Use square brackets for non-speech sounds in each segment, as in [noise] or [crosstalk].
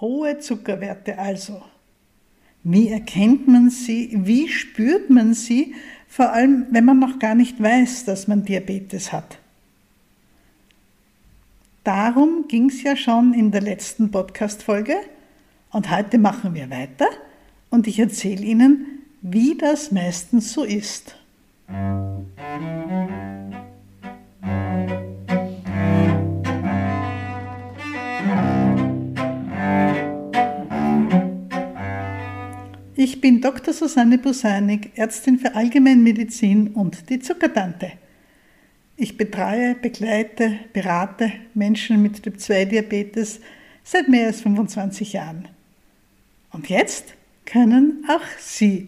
Hohe Zuckerwerte also. Wie erkennt man sie? Wie spürt man sie? Vor allem, wenn man noch gar nicht weiß, dass man Diabetes hat. Darum ging es ja schon in der letzten Podcast-Folge. Und heute machen wir weiter und ich erzähle Ihnen, wie das meistens so ist. Ich bin Dr. Susanne Busanik, Ärztin für Allgemeinmedizin und die Zuckertante. Ich betreue, begleite, berate Menschen mit Typ-2-Diabetes seit mehr als 25 Jahren. Und jetzt können auch Sie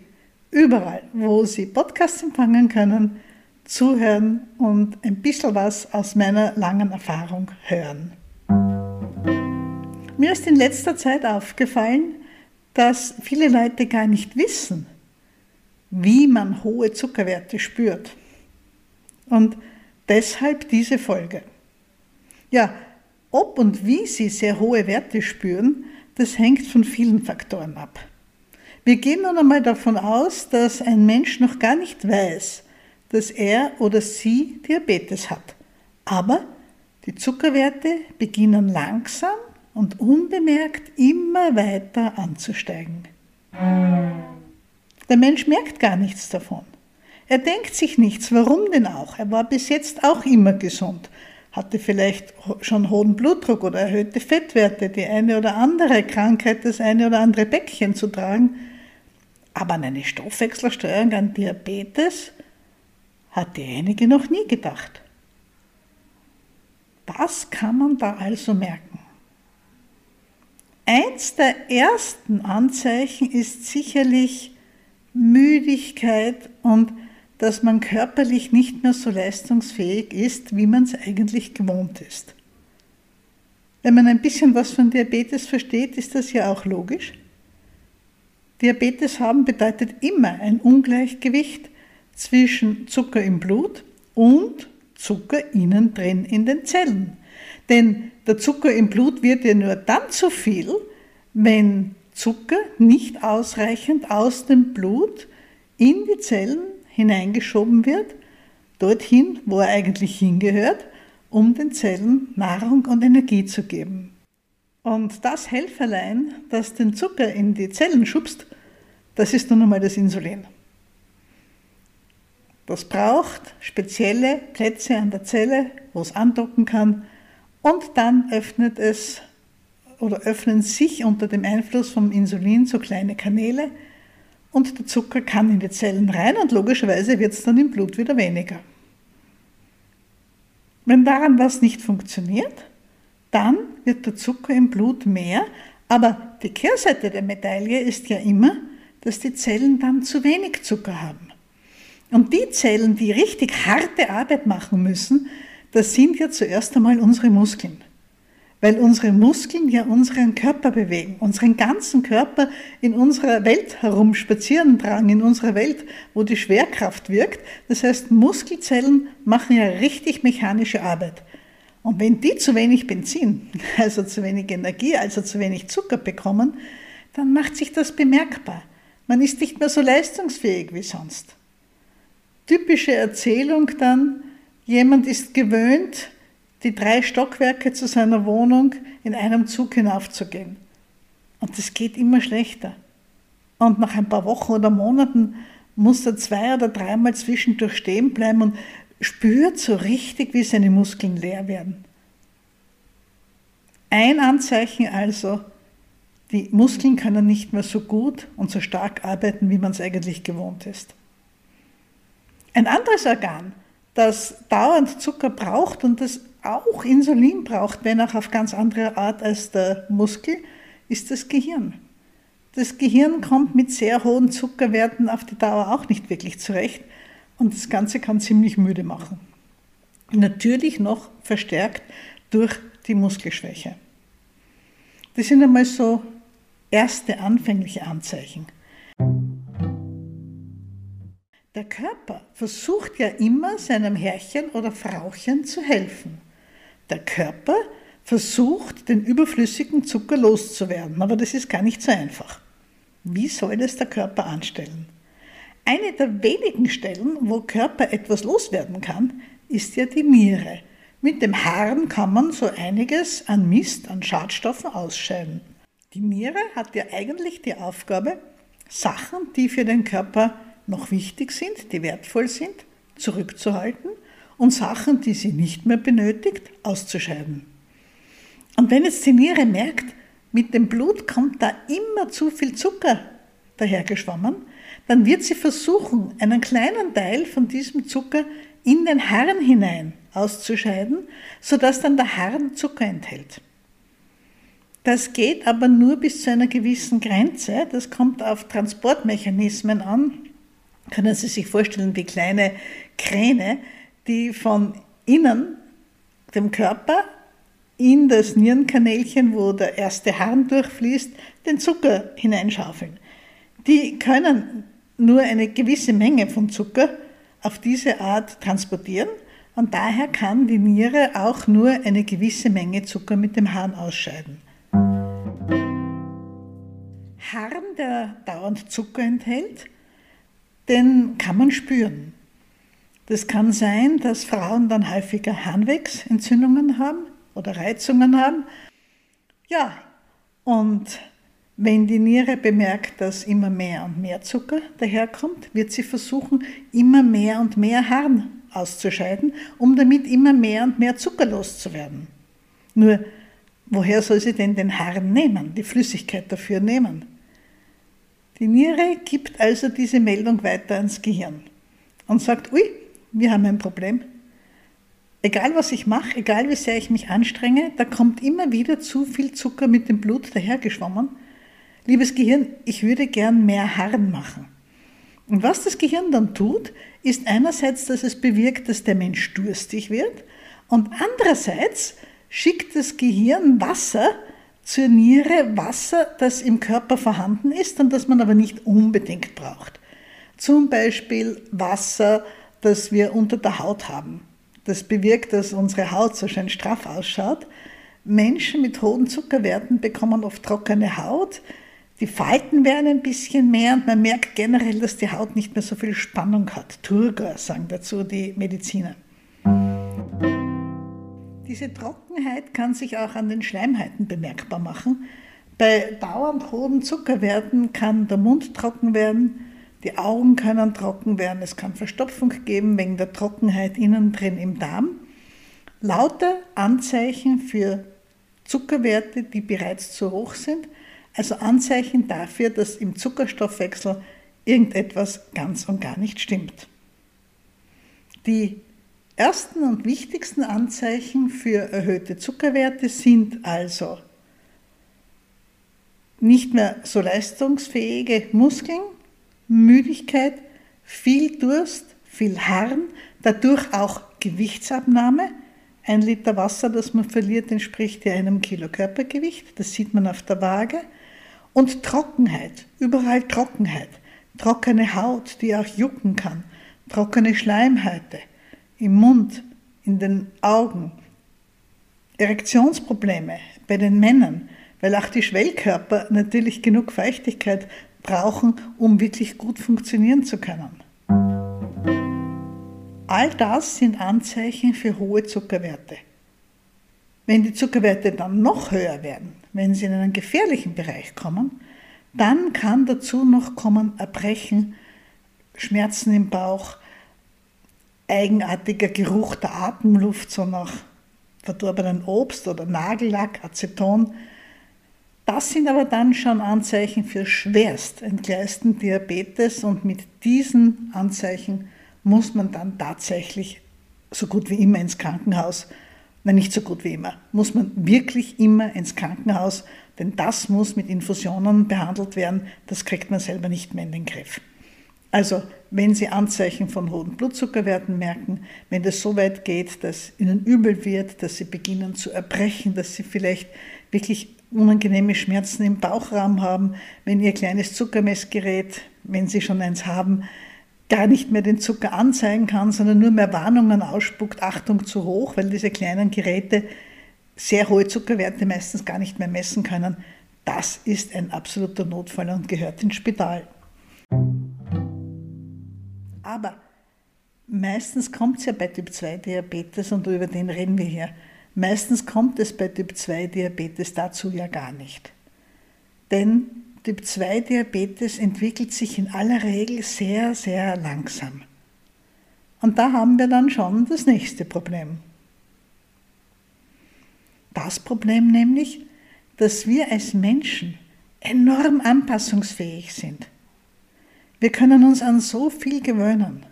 überall, wo Sie Podcasts empfangen können, zuhören und ein bisschen was aus meiner langen Erfahrung hören. Mir ist in letzter Zeit aufgefallen, dass viele Leute gar nicht wissen, wie man hohe Zuckerwerte spürt. Und deshalb diese Folge. Ja, ob und wie Sie sehr hohe Werte spüren, das hängt von vielen Faktoren ab. Wir gehen nun einmal davon aus, dass ein Mensch noch gar nicht weiß, dass er oder sie Diabetes hat. Aber die Zuckerwerte beginnen langsam und unbemerkt immer weiter anzusteigen. Der Mensch merkt gar nichts davon. Er denkt sich nichts, warum denn auch? Er war bis jetzt auch immer gesund, hatte vielleicht schon hohen Blutdruck oder erhöhte Fettwerte, die eine oder andere Krankheit, das eine oder andere Bäckchen zu tragen. Aber an eine Stoffwechselsteuerung, an Diabetes, hat derjenige noch nie gedacht. Was kann man da also merken? Eins der ersten Anzeichen ist sicherlich Müdigkeit und dass man körperlich nicht mehr so leistungsfähig ist, wie man es eigentlich gewohnt ist. Wenn man ein bisschen was von Diabetes versteht, ist das ja auch logisch. Diabetes haben bedeutet immer ein Ungleichgewicht zwischen Zucker im Blut und Zucker innen drin in den Zellen. Denn der Zucker im Blut wird ja nur dann zu viel, wenn Zucker nicht ausreichend aus dem Blut in die Zellen hineingeschoben wird, dorthin, wo er eigentlich hingehört, um den Zellen Nahrung und Energie zu geben. Und das Helferlein, das den Zucker in die Zellen schubst, das ist nun einmal das Insulin. Das braucht spezielle Plätze an der Zelle, wo es andocken kann, und dann öffnet es oder öffnen sich unter dem Einfluss vom Insulin so kleine Kanäle und der Zucker kann in die Zellen rein und logischerweise wird es dann im Blut wieder weniger. Wenn daran was nicht funktioniert, dann wird der Zucker im Blut mehr, aber die Kehrseite der Medaille ist ja immer, dass die Zellen dann zu wenig Zucker haben. Und die Zellen, die richtig harte Arbeit machen müssen, das sind ja zuerst einmal unsere Muskeln. Weil unsere Muskeln ja unseren Körper bewegen, unseren ganzen Körper in unserer Welt herum spazieren tragen, in unserer Welt, wo die Schwerkraft wirkt. Das heißt, Muskelzellen machen ja richtig mechanische Arbeit. Und wenn die zu wenig Benzin, [laughs] also zu wenig Energie, also zu wenig Zucker bekommen, dann macht sich das bemerkbar. Man ist nicht mehr so leistungsfähig wie sonst. Typische Erzählung dann, Jemand ist gewöhnt, die drei Stockwerke zu seiner Wohnung in einem Zug hinaufzugehen. Und das geht immer schlechter. Und nach ein paar Wochen oder Monaten muss er zwei oder dreimal zwischendurch stehen bleiben und spürt so richtig, wie seine Muskeln leer werden. Ein Anzeichen also, die Muskeln können nicht mehr so gut und so stark arbeiten, wie man es eigentlich gewohnt ist. Ein anderes Organ, das dauernd Zucker braucht und das auch Insulin braucht, wenn auch auf ganz andere Art als der Muskel, ist das Gehirn. Das Gehirn kommt mit sehr hohen Zuckerwerten auf die Dauer auch nicht wirklich zurecht und das Ganze kann ziemlich müde machen. Natürlich noch verstärkt durch die Muskelschwäche. Das sind einmal so erste anfängliche Anzeichen. Der Körper versucht ja immer seinem Herrchen oder Frauchen zu helfen. Der Körper versucht, den überflüssigen Zucker loszuwerden. Aber das ist gar nicht so einfach. Wie soll das der Körper anstellen? Eine der wenigen Stellen, wo Körper etwas loswerden kann, ist ja die Niere. Mit dem Harn kann man so einiges an Mist, an Schadstoffen ausscheiden. Die Niere hat ja eigentlich die Aufgabe, Sachen, die für den Körper noch wichtig sind, die wertvoll sind, zurückzuhalten und Sachen, die sie nicht mehr benötigt, auszuscheiden. Und wenn jetzt die Niere merkt, mit dem Blut kommt da immer zu viel Zucker dahergeschwommen, dann wird sie versuchen, einen kleinen Teil von diesem Zucker in den Harn hinein auszuscheiden, sodass dann der Harn Zucker enthält. Das geht aber nur bis zu einer gewissen Grenze. Das kommt auf Transportmechanismen an. Können Sie sich vorstellen, wie kleine Kräne, die von innen, dem Körper, in das Nierenkanälchen, wo der erste Harn durchfließt, den Zucker hineinschaufeln. Die können nur eine gewisse Menge von Zucker auf diese Art transportieren und daher kann die Niere auch nur eine gewisse Menge Zucker mit dem Harn ausscheiden. Harn, der dauernd Zucker enthält, den kann man spüren. Das kann sein, dass Frauen dann häufiger Harnwegsentzündungen haben oder Reizungen haben. Ja, und wenn die Niere bemerkt, dass immer mehr und mehr Zucker daherkommt, wird sie versuchen, immer mehr und mehr Harn auszuscheiden, um damit immer mehr und mehr Zucker loszuwerden. Nur, woher soll sie denn den Harn nehmen, die Flüssigkeit dafür nehmen? Die Niere gibt also diese Meldung weiter ans Gehirn und sagt, ui, wir haben ein Problem. Egal was ich mache, egal wie sehr ich mich anstrenge, da kommt immer wieder zu viel Zucker mit dem Blut dahergeschwommen Liebes Gehirn, ich würde gern mehr Harn machen. Und was das Gehirn dann tut, ist einerseits, dass es bewirkt, dass der Mensch durstig wird und andererseits schickt das Gehirn Wasser zur Niere, Wasser, das im Körper vorhanden ist und das man aber nicht unbedingt braucht. Zum Beispiel Wasser, das wir unter der Haut haben. Das bewirkt, dass unsere Haut so schön straff ausschaut. Menschen mit hohen Zuckerwerten bekommen oft trockene Haut. Die Falten werden ein bisschen mehr und man merkt generell, dass die Haut nicht mehr so viel Spannung hat. Turgor sagen dazu die Mediziner. Diese Trockenheit kann sich auch an den Schleimhäuten bemerkbar machen. Bei dauernd hohen Zuckerwerten kann der Mund trocken werden, die Augen können trocken werden, es kann Verstopfung geben wegen der Trockenheit innen drin im Darm. Lauter Anzeichen für Zuckerwerte, die bereits zu hoch sind, also Anzeichen dafür, dass im Zuckerstoffwechsel irgendetwas ganz und gar nicht stimmt. Die ersten und wichtigsten Anzeichen für erhöhte Zuckerwerte sind also nicht mehr so leistungsfähige Muskeln, Müdigkeit, viel Durst, viel Harn, dadurch auch Gewichtsabnahme. Ein Liter Wasser, das man verliert, entspricht ja einem Kilo Körpergewicht. Das sieht man auf der Waage. Und Trockenheit, überall Trockenheit, trockene Haut, die auch jucken kann, trockene Schleimhäute im Mund, in den Augen, Erektionsprobleme bei den Männern, weil auch die Schwellkörper natürlich genug Feuchtigkeit brauchen, um wirklich gut funktionieren zu können. All das sind Anzeichen für hohe Zuckerwerte. Wenn die Zuckerwerte dann noch höher werden, wenn sie in einen gefährlichen Bereich kommen, dann kann dazu noch kommen Erbrechen, Schmerzen im Bauch, eigenartiger Geruch der Atemluft, so nach verdorbenen Obst oder Nagellack, Aceton. Das sind aber dann schon Anzeichen für schwerst entgleisten Diabetes und mit diesen Anzeichen muss man dann tatsächlich so gut wie immer ins Krankenhaus Nein, nicht so gut wie immer. Muss man wirklich immer ins Krankenhaus, denn das muss mit Infusionen behandelt werden. Das kriegt man selber nicht mehr in den Griff. Also, wenn Sie Anzeichen von hohen Blutzuckerwerten merken, wenn das so weit geht, dass Ihnen übel wird, dass Sie beginnen zu erbrechen, dass Sie vielleicht wirklich unangenehme Schmerzen im Bauchraum haben, wenn Ihr kleines Zuckermessgerät, wenn Sie schon eins haben, gar nicht mehr den Zucker anzeigen kann, sondern nur mehr Warnungen ausspuckt, Achtung zu hoch, weil diese kleinen Geräte sehr hohe Zuckerwerte meistens gar nicht mehr messen können, das ist ein absoluter Notfall und gehört ins Spital. Aber meistens kommt es ja bei Typ 2 Diabetes und über den reden wir hier. Meistens kommt es bei Typ 2 Diabetes dazu ja gar nicht. Denn Typ 2 Diabetes entwickelt sich in aller Regel sehr, sehr langsam. Und da haben wir dann schon das nächste Problem. Das Problem nämlich, dass wir als Menschen enorm anpassungsfähig sind. Wir können uns an so viel gewöhnen.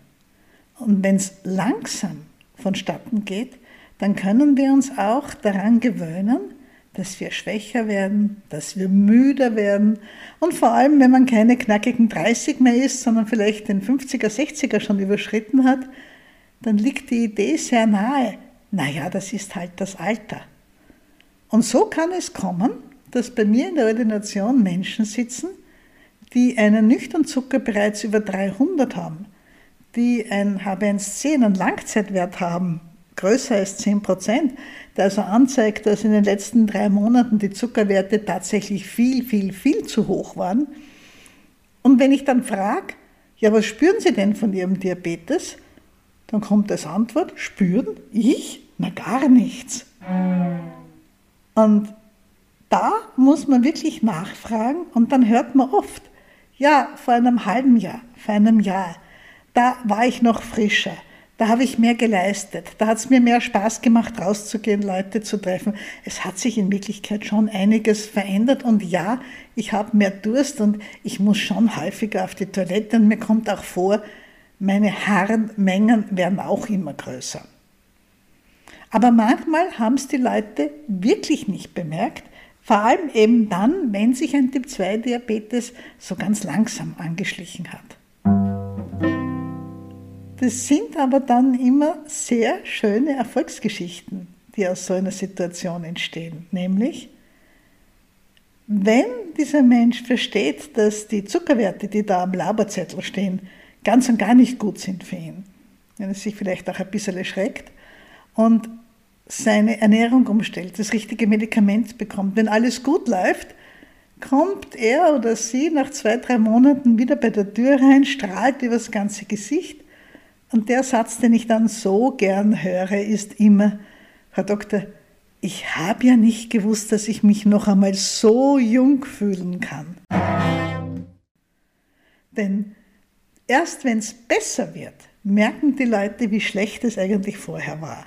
Und wenn es langsam vonstatten geht, dann können wir uns auch daran gewöhnen, dass wir schwächer werden, dass wir müder werden. Und vor allem, wenn man keine knackigen 30 mehr ist, sondern vielleicht den 50er, 60er schon überschritten hat, dann liegt die Idee sehr nahe. Naja, das ist halt das Alter. Und so kann es kommen, dass bei mir in der Ordination Menschen sitzen, die einen Nüchternzucker bereits über 300 haben, die ein HbA1c, einen Langzeitwert haben, größer als 10 Prozent, der also anzeigt, dass in den letzten drei Monaten die Zuckerwerte tatsächlich viel, viel, viel zu hoch waren. Und wenn ich dann frage, ja, was spüren Sie denn von Ihrem Diabetes? Dann kommt als Antwort, spüren? Ich? Na gar nichts. Und da muss man wirklich nachfragen und dann hört man oft, ja, vor einem halben Jahr, vor einem Jahr, da war ich noch frischer, da habe ich mehr geleistet, da hat es mir mehr Spaß gemacht, rauszugehen, Leute zu treffen. Es hat sich in Wirklichkeit schon einiges verändert. Und ja, ich habe mehr Durst und ich muss schon häufiger auf die Toilette. Und mir kommt auch vor, meine Harnmengen werden auch immer größer. Aber manchmal haben es die Leute wirklich nicht bemerkt, vor allem eben dann, wenn sich ein Typ-2-Diabetes so ganz langsam angeschlichen hat. Das sind aber dann immer sehr schöne Erfolgsgeschichten, die aus so einer Situation entstehen. Nämlich, wenn dieser Mensch versteht, dass die Zuckerwerte, die da am Laberzettel stehen, ganz und gar nicht gut sind für ihn, wenn er sich vielleicht auch ein bisschen erschreckt und seine Ernährung umstellt, das richtige Medikament bekommt. Wenn alles gut läuft, kommt er oder sie nach zwei, drei Monaten wieder bei der Tür rein, strahlt über das ganze Gesicht. Und der Satz, den ich dann so gern höre, ist immer, Herr Doktor, ich habe ja nicht gewusst, dass ich mich noch einmal so jung fühlen kann. Denn erst wenn es besser wird, merken die Leute, wie schlecht es eigentlich vorher war.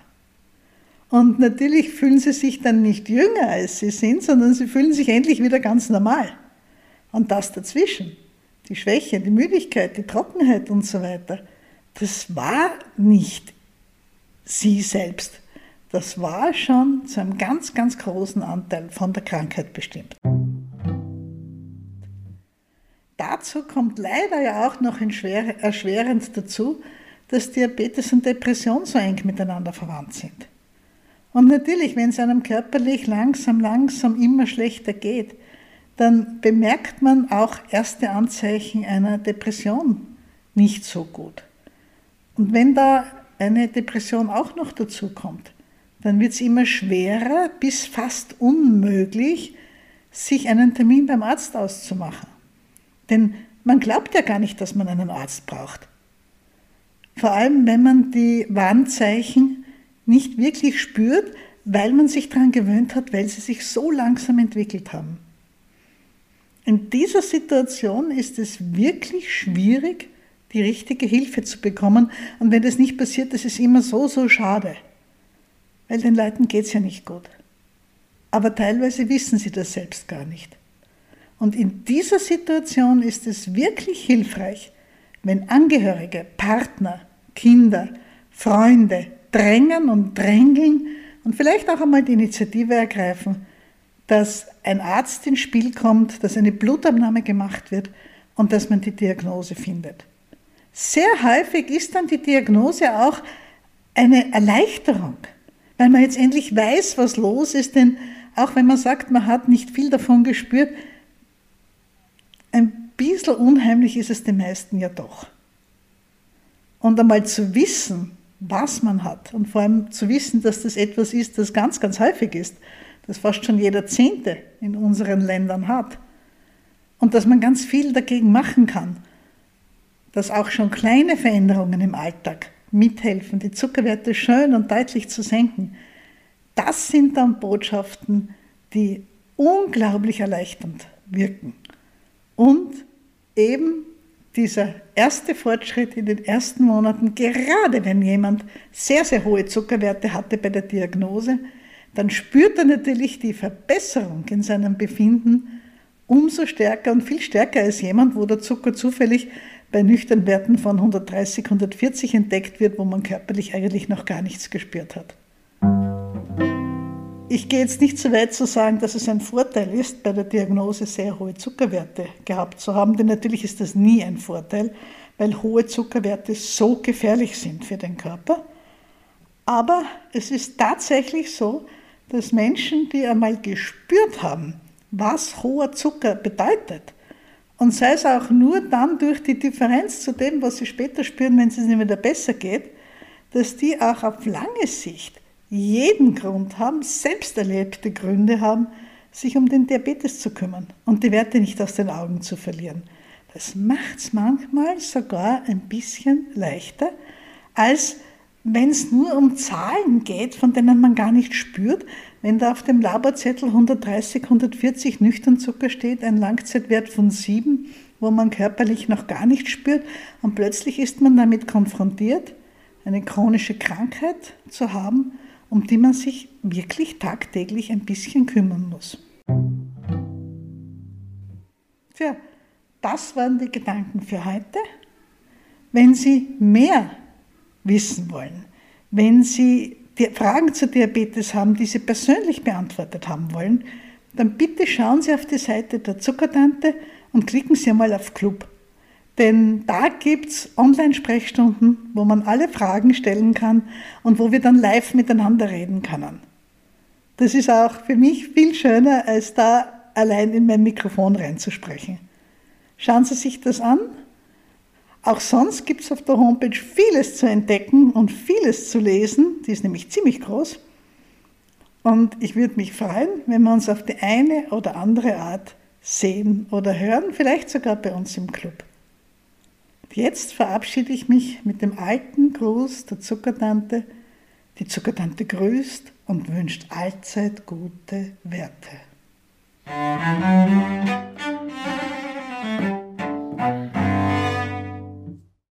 Und natürlich fühlen sie sich dann nicht jünger, als sie sind, sondern sie fühlen sich endlich wieder ganz normal. Und das dazwischen, die Schwäche, die Müdigkeit, die Trockenheit und so weiter, das war nicht sie selbst. Das war schon zu einem ganz, ganz großen Anteil von der Krankheit bestimmt. Dazu kommt leider ja auch noch erschwerend dazu, dass Diabetes und Depression so eng miteinander verwandt sind. Und natürlich, wenn es einem körperlich langsam, langsam immer schlechter geht, dann bemerkt man auch erste Anzeichen einer Depression nicht so gut. Und wenn da eine Depression auch noch dazu kommt, dann wird es immer schwerer bis fast unmöglich, sich einen Termin beim Arzt auszumachen. Denn man glaubt ja gar nicht, dass man einen Arzt braucht. Vor allem, wenn man die Warnzeichen nicht wirklich spürt, weil man sich daran gewöhnt hat, weil sie sich so langsam entwickelt haben. In dieser Situation ist es wirklich schwierig, die richtige Hilfe zu bekommen. Und wenn das nicht passiert, das ist immer so, so schade. Weil den Leuten geht es ja nicht gut. Aber teilweise wissen sie das selbst gar nicht. Und in dieser Situation ist es wirklich hilfreich, wenn Angehörige, Partner, Kinder, Freunde, drängen und drängeln und vielleicht auch einmal die Initiative ergreifen, dass ein Arzt ins Spiel kommt, dass eine Blutabnahme gemacht wird und dass man die Diagnose findet. Sehr häufig ist dann die Diagnose auch eine Erleichterung, weil man jetzt endlich weiß, was los ist, denn auch wenn man sagt, man hat nicht viel davon gespürt, ein bisschen unheimlich ist es den meisten ja doch. Und einmal zu wissen, was man hat und vor allem zu wissen, dass das etwas ist, das ganz, ganz häufig ist, das fast schon jeder Zehnte in unseren Ländern hat und dass man ganz viel dagegen machen kann, dass auch schon kleine Veränderungen im Alltag mithelfen, die Zuckerwerte schön und deutlich zu senken. Das sind dann Botschaften, die unglaublich erleichternd wirken. Und eben dieser erste Fortschritt in den ersten Monaten, gerade wenn jemand sehr, sehr hohe Zuckerwerte hatte bei der Diagnose, dann spürt er natürlich die Verbesserung in seinem Befinden umso stärker und viel stärker als jemand, wo der Zucker zufällig bei nüchternen Werten von 130, 140 entdeckt wird, wo man körperlich eigentlich noch gar nichts gespürt hat. Ich gehe jetzt nicht so weit zu sagen, dass es ein Vorteil ist, bei der Diagnose sehr hohe Zuckerwerte gehabt zu haben, denn natürlich ist das nie ein Vorteil, weil hohe Zuckerwerte so gefährlich sind für den Körper. Aber es ist tatsächlich so, dass Menschen, die einmal gespürt haben, was hoher Zucker bedeutet, und sei es auch nur dann durch die Differenz zu dem, was sie später spüren, wenn es ihnen wieder besser geht, dass die auch auf lange Sicht jeden Grund haben, selbst erlebte Gründe haben, sich um den Diabetes zu kümmern und die Werte nicht aus den Augen zu verlieren. Das macht es manchmal sogar ein bisschen leichter, als wenn es nur um Zahlen geht, von denen man gar nicht spürt, wenn da auf dem Laborzettel 130, 140 Nüchternzucker steht, ein Langzeitwert von 7, wo man körperlich noch gar nicht spürt und plötzlich ist man damit konfrontiert, eine chronische Krankheit zu haben, um die man sich wirklich tagtäglich ein bisschen kümmern muss. Tja, das waren die Gedanken für heute. Wenn Sie mehr wissen wollen, wenn Sie Fragen zu Diabetes haben, die Sie persönlich beantwortet haben wollen, dann bitte schauen Sie auf die Seite der Zuckertante und klicken Sie einmal auf Club. Denn da gibt es Online-Sprechstunden, wo man alle Fragen stellen kann und wo wir dann live miteinander reden können. Das ist auch für mich viel schöner, als da allein in mein Mikrofon reinzusprechen. Schauen Sie sich das an. Auch sonst gibt es auf der Homepage vieles zu entdecken und vieles zu lesen. Die ist nämlich ziemlich groß. Und ich würde mich freuen, wenn wir uns auf die eine oder andere Art sehen oder hören, vielleicht sogar bei uns im Club. Jetzt verabschiede ich mich mit dem alten Gruß der Zuckertante. Die Zuckertante grüßt und wünscht allzeit gute Werte.